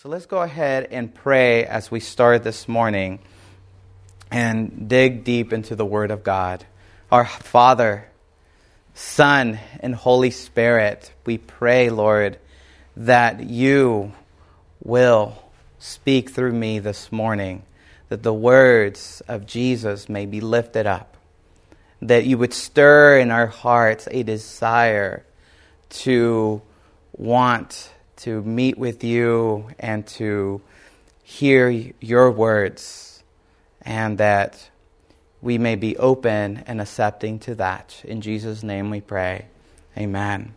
So let's go ahead and pray as we start this morning and dig deep into the Word of God. Our Father, Son, and Holy Spirit, we pray, Lord, that you will speak through me this morning, that the words of Jesus may be lifted up, that you would stir in our hearts a desire to want to meet with you and to hear your words, and that we may be open and accepting to that. In Jesus' name we pray. Amen.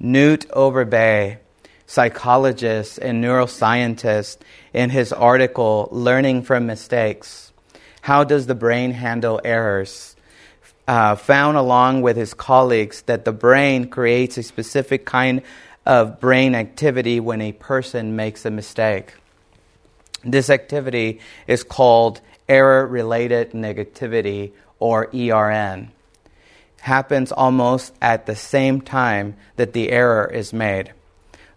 Knut Overbye, psychologist and neuroscientist, in his article, Learning from Mistakes How Does the Brain Handle Errors? Uh, found along with his colleagues that the brain creates a specific kind of brain activity when a person makes a mistake. This activity is called error related negativity or ERN. Happens almost at the same time that the error is made.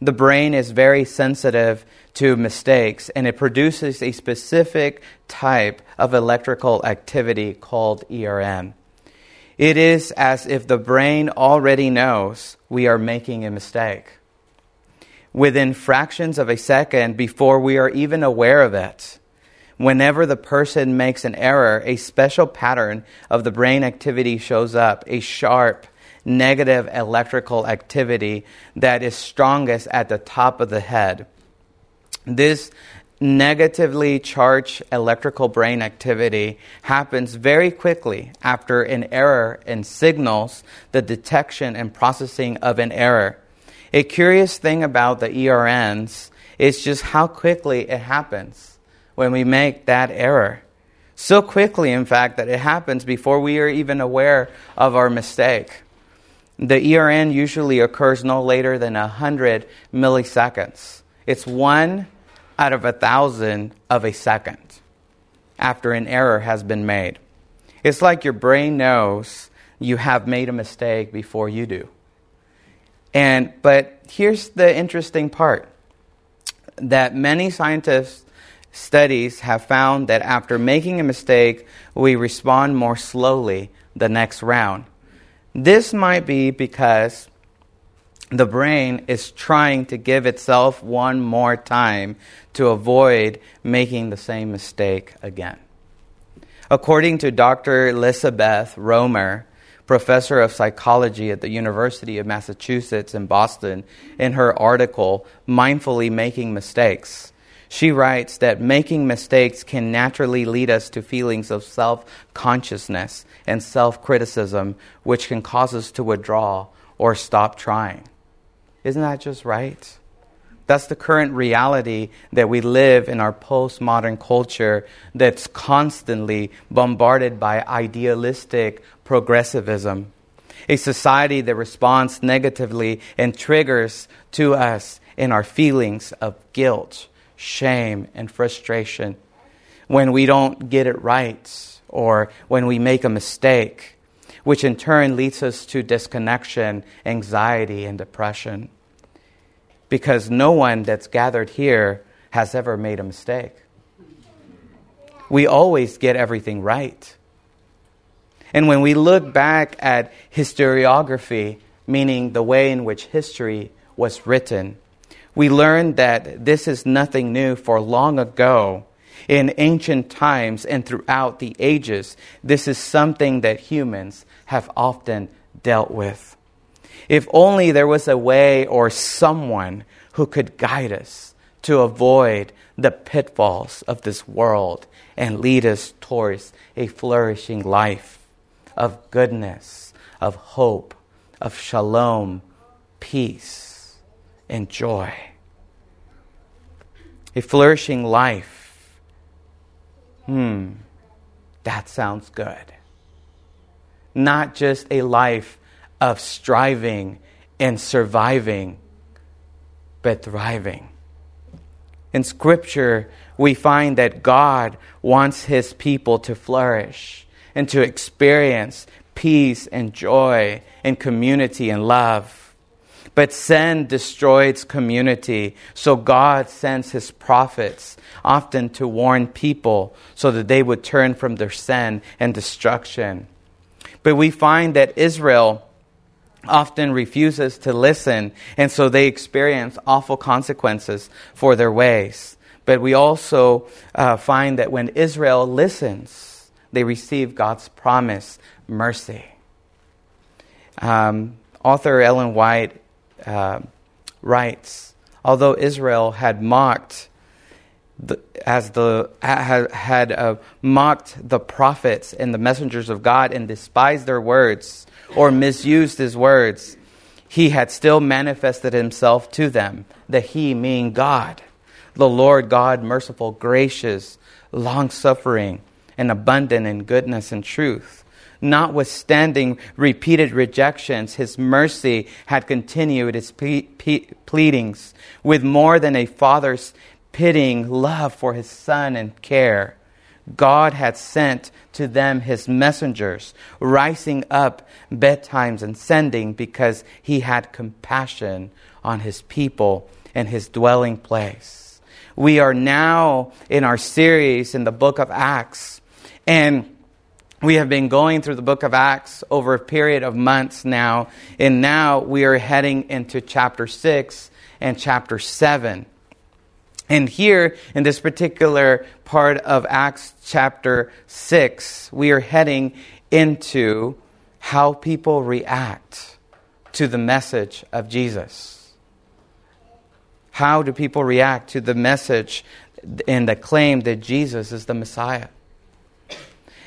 The brain is very sensitive to mistakes and it produces a specific type of electrical activity called ERN. It is as if the brain already knows we are making a mistake. Within fractions of a second before we are even aware of it, whenever the person makes an error, a special pattern of the brain activity shows up, a sharp, negative electrical activity that is strongest at the top of the head. This negatively charged electrical brain activity happens very quickly after an error and signals the detection and processing of an error. A curious thing about the ERNs is just how quickly it happens when we make that error. So quickly, in fact, that it happens before we are even aware of our mistake. The ERN usually occurs no later than 100 milliseconds. It's one out of a thousand of a second after an error has been made. It's like your brain knows you have made a mistake before you do. And but here's the interesting part that many scientists studies have found that after making a mistake, we respond more slowly the next round. This might be because the brain is trying to give itself one more time to avoid making the same mistake again. According to Dr. Elizabeth Roemer, professor of psychology at the University of Massachusetts in Boston, in her article, Mindfully Making Mistakes, she writes that making mistakes can naturally lead us to feelings of self consciousness and self criticism, which can cause us to withdraw or stop trying. Isn't that just right? That's the current reality that we live in our postmodern culture that's constantly bombarded by idealistic progressivism. A society that responds negatively and triggers to us in our feelings of guilt, shame, and frustration when we don't get it right or when we make a mistake, which in turn leads us to disconnection, anxiety, and depression because no one that's gathered here has ever made a mistake. We always get everything right. And when we look back at historiography, meaning the way in which history was written, we learn that this is nothing new for long ago. In ancient times and throughout the ages, this is something that humans have often dealt with. If only there was a way or someone who could guide us to avoid the pitfalls of this world and lead us towards a flourishing life of goodness, of hope, of shalom, peace, and joy. A flourishing life. Hmm, that sounds good. Not just a life of striving and surviving, but thriving. In Scripture, we find that God wants His people to flourish and to experience peace and joy and community and love. But sin destroys community. So God sends his prophets often to warn people so that they would turn from their sin and destruction. But we find that Israel often refuses to listen, and so they experience awful consequences for their ways. But we also uh, find that when Israel listens, they receive God's promise, mercy. Um, author Ellen White uh, writes Although Israel had mocked the, as the had, had uh, mocked the prophets and the messengers of God and despised their words or misused his words, he had still manifested himself to them. The he meaning God, the Lord God, merciful, gracious, long suffering, and abundant in goodness and truth. Notwithstanding repeated rejections, his mercy had continued its pleadings with more than a father's pitying love for his son and care. God had sent to them his messengers, rising up bedtimes and sending because he had compassion on his people and his dwelling place. We are now in our series in the book of Acts, and we have been going through the book of Acts over a period of months now, and now we are heading into chapter 6 and chapter 7. And here, in this particular part of Acts chapter 6, we are heading into how people react to the message of Jesus. How do people react to the message and the claim that Jesus is the Messiah?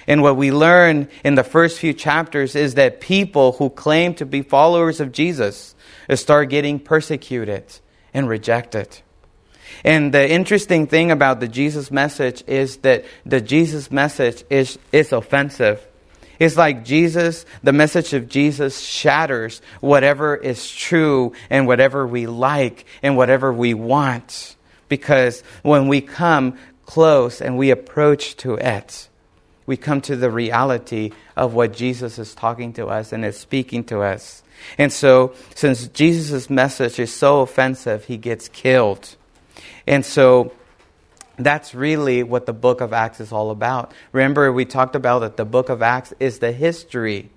And what we learn in the first few chapters is that people who claim to be followers of Jesus start getting persecuted and rejected. And the interesting thing about the Jesus message is that the Jesus message is, is offensive. It's like Jesus, the message of Jesus shatters whatever is true and whatever we like and whatever we want. Because when we come close and we approach to it, we come to the reality of what Jesus is talking to us and is speaking to us. And so, since Jesus' message is so offensive, he gets killed. And so that's really what the book of Acts is all about. Remember, we talked about that the book of Acts is the history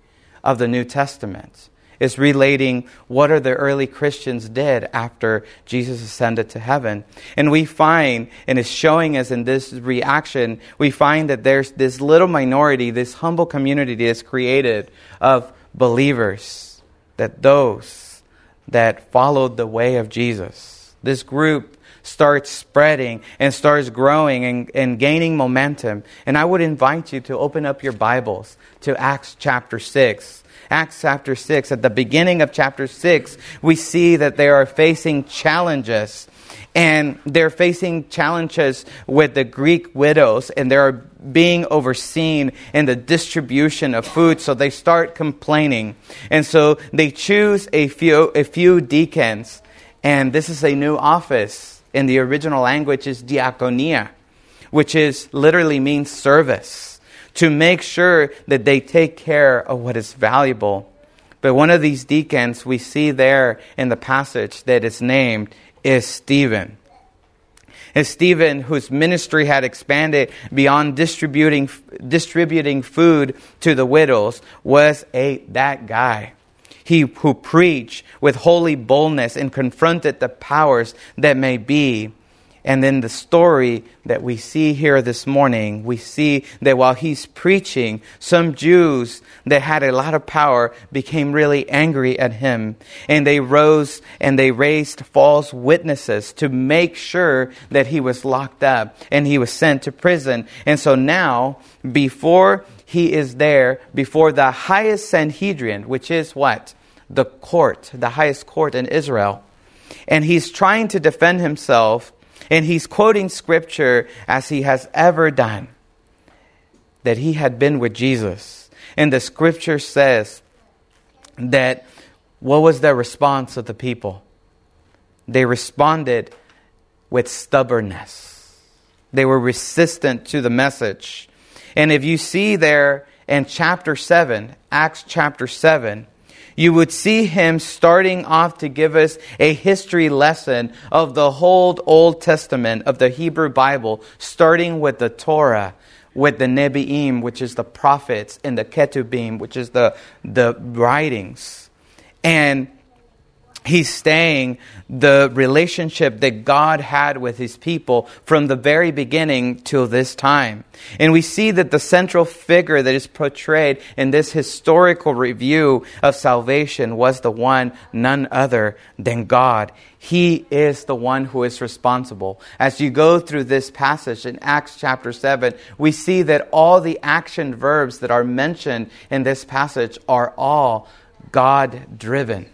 of the New Testament. It's relating what are the early Christians did after Jesus ascended to heaven. And we find, and it's showing us in this reaction, we find that there's this little minority, this humble community that is created of believers, that those that followed the way of Jesus. This group starts spreading and starts growing and, and gaining momentum. And I would invite you to open up your Bibles to Acts chapter 6. Acts chapter 6, at the beginning of chapter 6, we see that they are facing challenges. And they're facing challenges with the Greek widows, and they're being overseen in the distribution of food, so they start complaining. And so they choose a few, a few deacons, and this is a new office in the original language is diakonia, which is literally means service, to make sure that they take care of what is valuable. But one of these deacons we see there in the passage that is named is Stephen. And Stephen, whose ministry had expanded beyond distributing, distributing food to the widows, was a that guy he who preached with holy boldness and confronted the powers that may be. And then the story that we see here this morning, we see that while he's preaching, some Jews that had a lot of power became really angry at him. And they rose and they raised false witnesses to make sure that he was locked up and he was sent to prison. And so now, before he is there, before the highest Sanhedrin, which is what? The court, the highest court in Israel. And he's trying to defend himself, and he's quoting scripture as he has ever done that he had been with Jesus. And the scripture says that what was the response of the people? They responded with stubbornness. They were resistant to the message. And if you see there in chapter 7, Acts chapter 7, you would see him starting off to give us a history lesson of the whole Old Testament of the Hebrew Bible, starting with the Torah, with the Nebi'im, which is the prophets, and the Ketubim, which is the, the writings. And he's staying the relationship that God had with his people from the very beginning till this time. And we see that the central figure that is portrayed in this historical review of salvation was the one none other than God. He is the one who is responsible. As you go through this passage in Acts chapter 7, we see that all the action verbs that are mentioned in this passage are all God driven.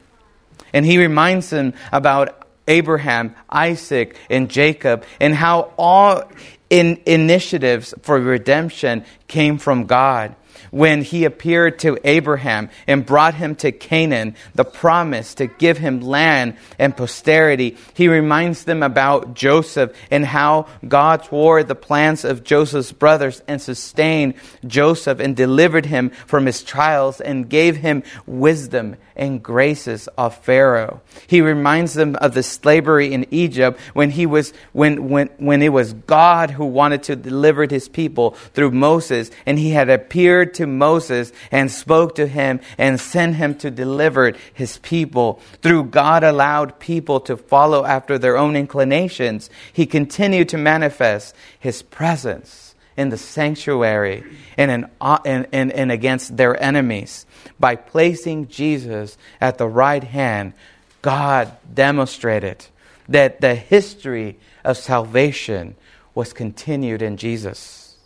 And he reminds them about Abraham, Isaac, and Jacob, and how all in initiatives for redemption came from God when he appeared to Abraham and brought him to Canaan, the promise to give him land and posterity. He reminds them about Joseph and how God thwarted the plans of Joseph's brothers and sustained Joseph and delivered him from his trials and gave him wisdom and graces of Pharaoh. He reminds them of the slavery in Egypt when he was when when when it was God who wanted to deliver his people through Moses and he had appeared to Moses and spoke to him and sent him to deliver his people. Through God allowed people to follow after their own inclinations. He continued to manifest his presence in the sanctuary and, in, and, and, and against their enemies. By placing Jesus at the right hand, God demonstrated that the history of salvation was continued in Jesus.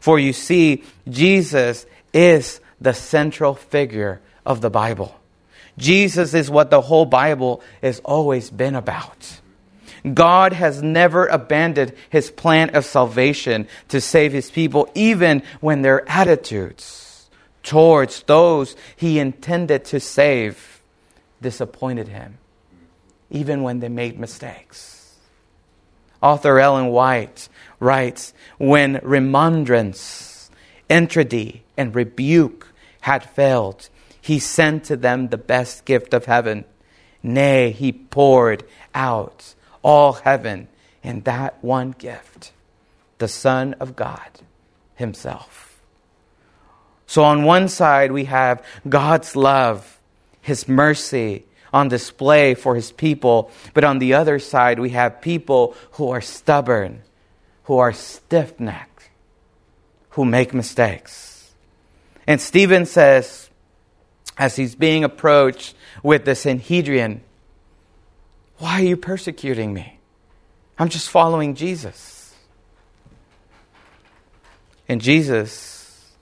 For you see, Jesus is the central figure of the Bible. Jesus is what the whole Bible has always been about. God has never abandoned his plan of salvation to save his people, even when their attitudes towards those he intended to save disappointed him, even when they made mistakes. Author Ellen White writes When remonstrance, entreaty, and rebuke had failed, he sent to them the best gift of heaven. Nay, he poured out all heaven in that one gift, the Son of God Himself. So, on one side, we have God's love, His mercy on display for His people. But on the other side, we have people who are stubborn, who are stiff necked, who make mistakes. And Stephen says, as he's being approached with the Sanhedrin, Why are you persecuting me? I'm just following Jesus. And Jesus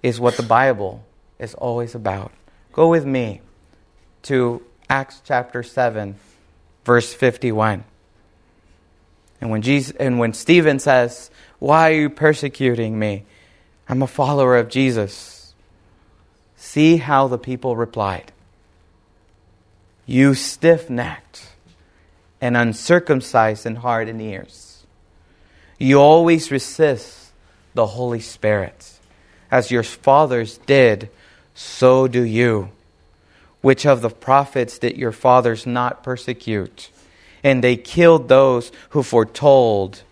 is what the Bible is always about. Go with me to Acts chapter 7, verse 51. And when, Jesus, and when Stephen says, Why are you persecuting me? I'm a follower of Jesus. See how the people replied. You stiff necked and uncircumcised in heart and ears. You always resist the Holy Spirit. As your fathers did, so do you. Which of the prophets did your fathers not persecute? And they killed those who foretold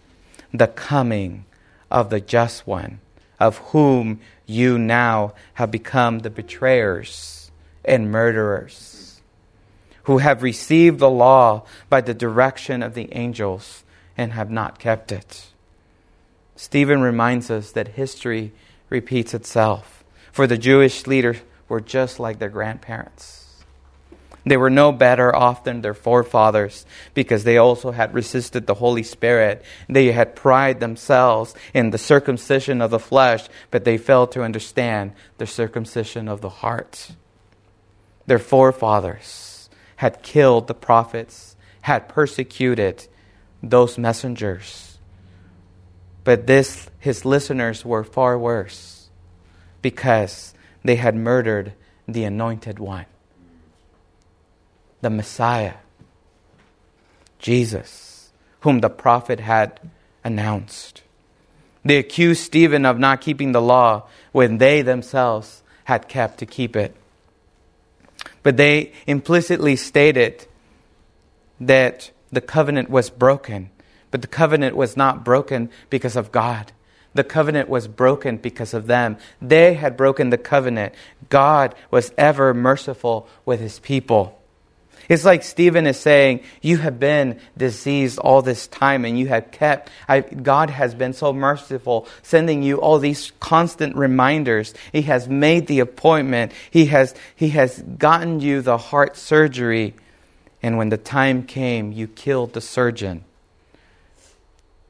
the coming of the just one of whom you now have become the betrayers and murderers, who have received the law by the direction of the angels and have not kept it. Stephen reminds us that history repeats itself, for the Jewish leaders were just like their grandparents. They were no better off than their forefathers because they also had resisted the Holy Spirit. They had pride themselves in the circumcision of the flesh, but they failed to understand the circumcision of the heart. Their forefathers had killed the prophets, had persecuted those messengers. But this, his listeners were far worse because they had murdered the anointed one the Messiah, Jesus, whom the prophet had announced. They accused Stephen of not keeping the law when they themselves had kept to keep it. But they implicitly stated that the covenant was broken. But the covenant was not broken because of God. The covenant was broken because of them. They had broken the covenant. God was ever merciful with his people. It's like Stephen is saying, You have been diseased all this time and you have kept, I, God has been so merciful, sending you all these constant reminders. He has made the appointment, He has, he has gotten you the heart surgery. And when the time came, you killed the surgeon.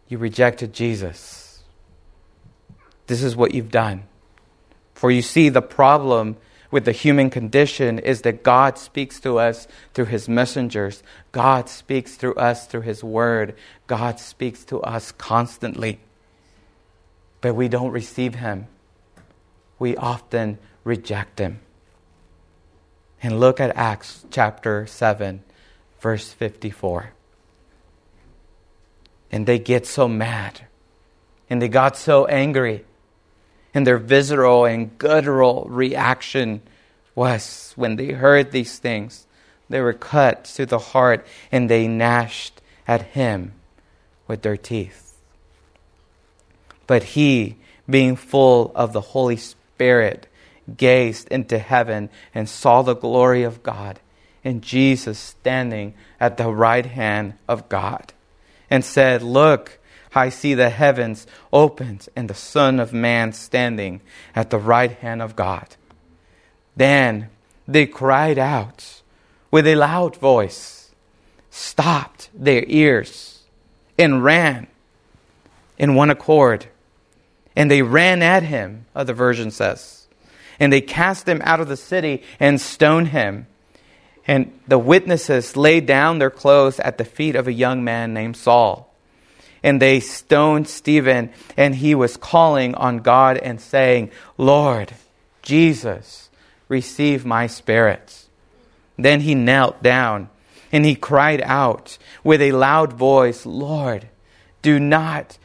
You rejected Jesus. This is what you've done. For you see, the problem with the human condition is that God speaks to us through His messengers. God speaks through us through His Word. God speaks to us constantly. But we don't receive Him. We often reject Him. And look at Acts chapter 7, verse 54. And they get so mad. And they got so angry and their visceral and guttural reaction was when they heard these things, they were cut to the heart and they gnashed at him with their teeth. But he, being full of the Holy Spirit, gazed into heaven and saw the glory of God and Jesus standing at the right hand of God and said, Look, I see the heavens opened and the Son of Man standing at the right hand of God. Then they cried out with a loud voice, stopped their ears, and ran in one accord. And they ran at him, other version says. And they cast him out of the city and stoned him. And the witnesses laid down their clothes at the feet of a young man named Saul and they stoned Stephen, and he was calling on God and saying, Lord, Jesus, receive my spirit. Then he knelt down and he cried out with a loud voice, Lord, do not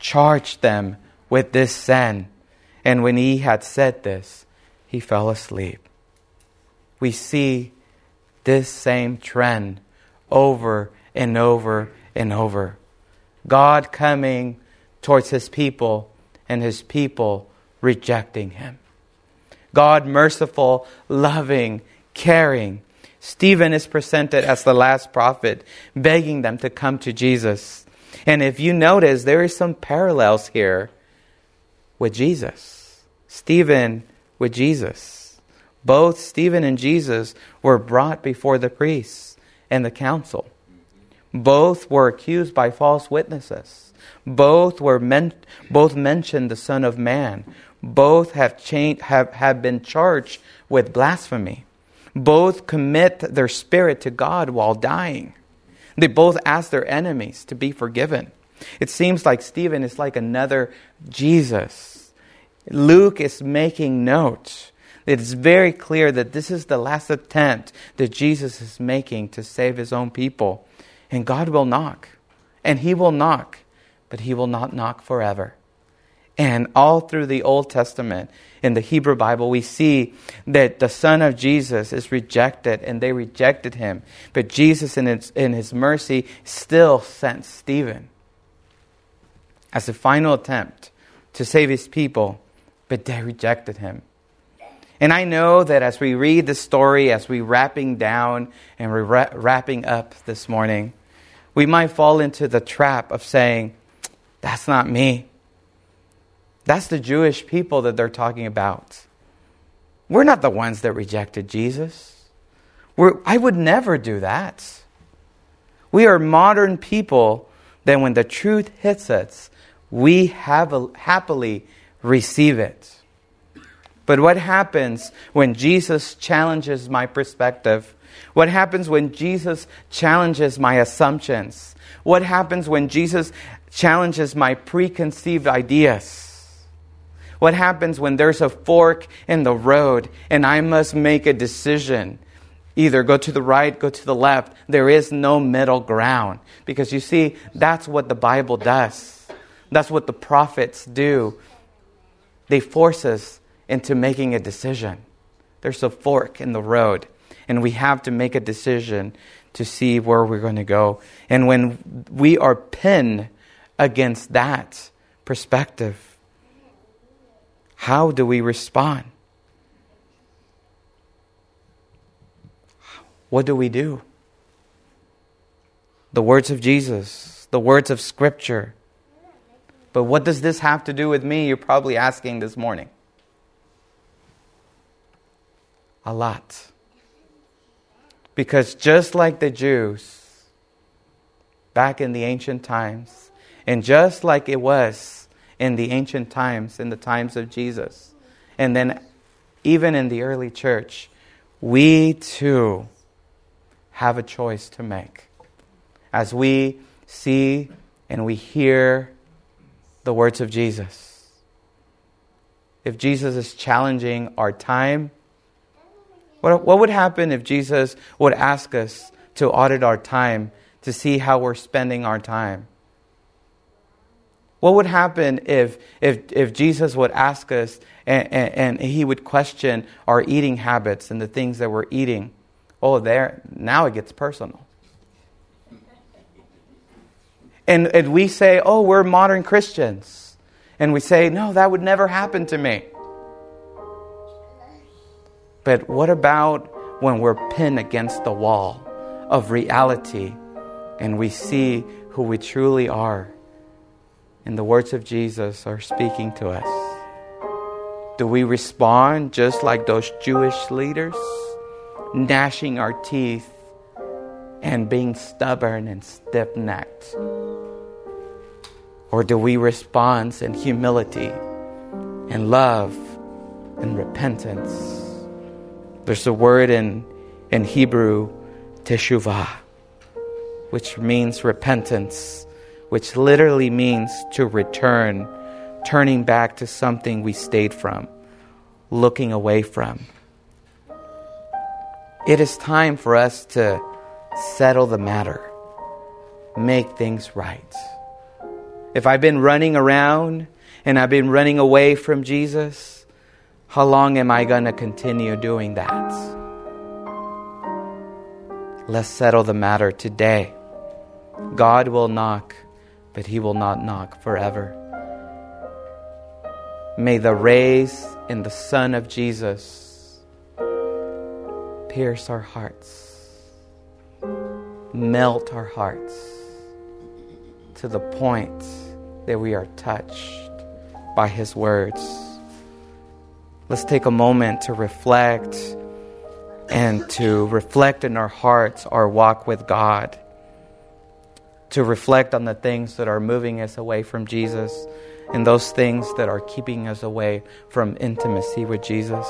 charge them with this sin. And when he had said this, he fell asleep. We see this same trend over and over and over. God coming towards his people and his people rejecting him. God merciful, loving, caring. Stephen is presented as the last prophet, begging them to come to Jesus. And if you notice, there is some parallels here with Jesus. Stephen with Jesus. Both Stephen and Jesus were brought before the priests and the council. Both were accused by false witnesses. Both were men- both mentioned the Son of Man. Both have, cha- have, have been charged with blasphemy. Both commit their spirit to God while dying. They both ask their enemies to be forgiven. It seems like Stephen is like another Jesus. Luke is making note. It's very clear that this is the last attempt that Jesus is making to save his own people. And God will knock. And He will knock, but He will not knock forever. And all through the Old Testament, in the Hebrew Bible, we see that the Son of Jesus is rejected and they rejected him. But Jesus, in his, in his mercy, still sent Stephen as a final attempt to save his people, but they rejected him. And I know that as we read the story, as we're wrapping down and we're wrapping up this morning, we might fall into the trap of saying, That's not me. That's the Jewish people that they're talking about. We're not the ones that rejected Jesus. We're, I would never do that. We are modern people that when the truth hits us, we have a, happily receive it. But what happens when Jesus challenges my perspective? What happens when Jesus challenges my assumptions? What happens when Jesus challenges my preconceived ideas? What happens when there's a fork in the road and I must make a decision? Either go to the right, go to the left. There is no middle ground. Because you see, that's what the Bible does. That's what the prophets do. They force us into making a decision. There's a fork in the road. And we have to make a decision to see where we're going to go. And when we are pinned against that perspective, how do we respond? What do we do? The words of Jesus, the words of Scripture. But what does this have to do with me? You're probably asking this morning. A lot. Because just like the Jews back in the ancient times, and just like it was in the ancient times, in the times of Jesus, and then even in the early church, we too have a choice to make. As we see and we hear the words of Jesus. If Jesus is challenging our time, what, what would happen if Jesus would ask us to audit our time to see how we're spending our time? What would happen if, if, if Jesus would ask us and, and, and he would question our eating habits and the things that we're eating? Oh, there, now it gets personal. And, and we say, oh, we're modern Christians. And we say, no, that would never happen to me. But what about when we're pinned against the wall of reality and we see who we truly are? And the words of Jesus are speaking to us. Do we respond just like those Jewish leaders, gnashing our teeth and being stubborn and stiff necked? Or do we respond in humility and love and repentance? There's a word in, in Hebrew, teshuvah, which means repentance, which literally means to return, turning back to something we stayed from, looking away from. It is time for us to settle the matter, make things right. If I've been running around and I've been running away from Jesus, how long am I going to continue doing that? Let's settle the matter today. God will knock, but He will not knock forever. May the rays in the Son of Jesus pierce our hearts, melt our hearts to the point that we are touched by His words. Let's take a moment to reflect and to reflect in our hearts our walk with God, to reflect on the things that are moving us away from Jesus and those things that are keeping us away from intimacy with Jesus,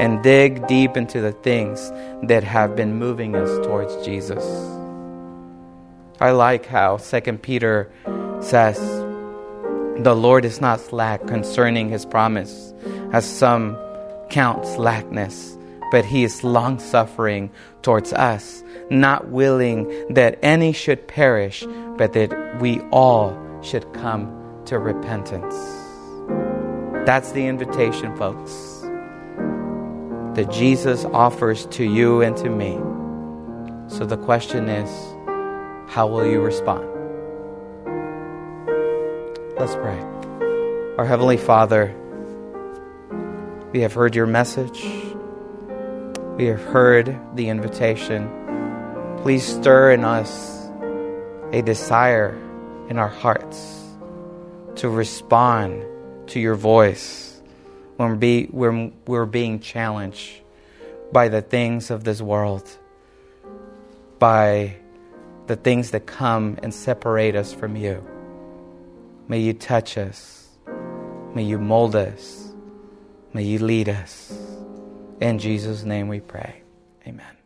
and dig deep into the things that have been moving us towards Jesus. I like how 2 Peter says, The Lord is not slack concerning his promise as some count slackness, but he is long suffering towards us, not willing that any should perish, but that we all should come to repentance. That's the invitation, folks, that Jesus offers to you and to me. So the question is, how will you respond? Let's pray. Our Heavenly Father, we have heard your message. We have heard the invitation. Please stir in us a desire in our hearts to respond to your voice when we're, we're being challenged by the things of this world, by the things that come and separate us from you. May you touch us. May you mold us. May you lead us. In Jesus' name we pray. Amen.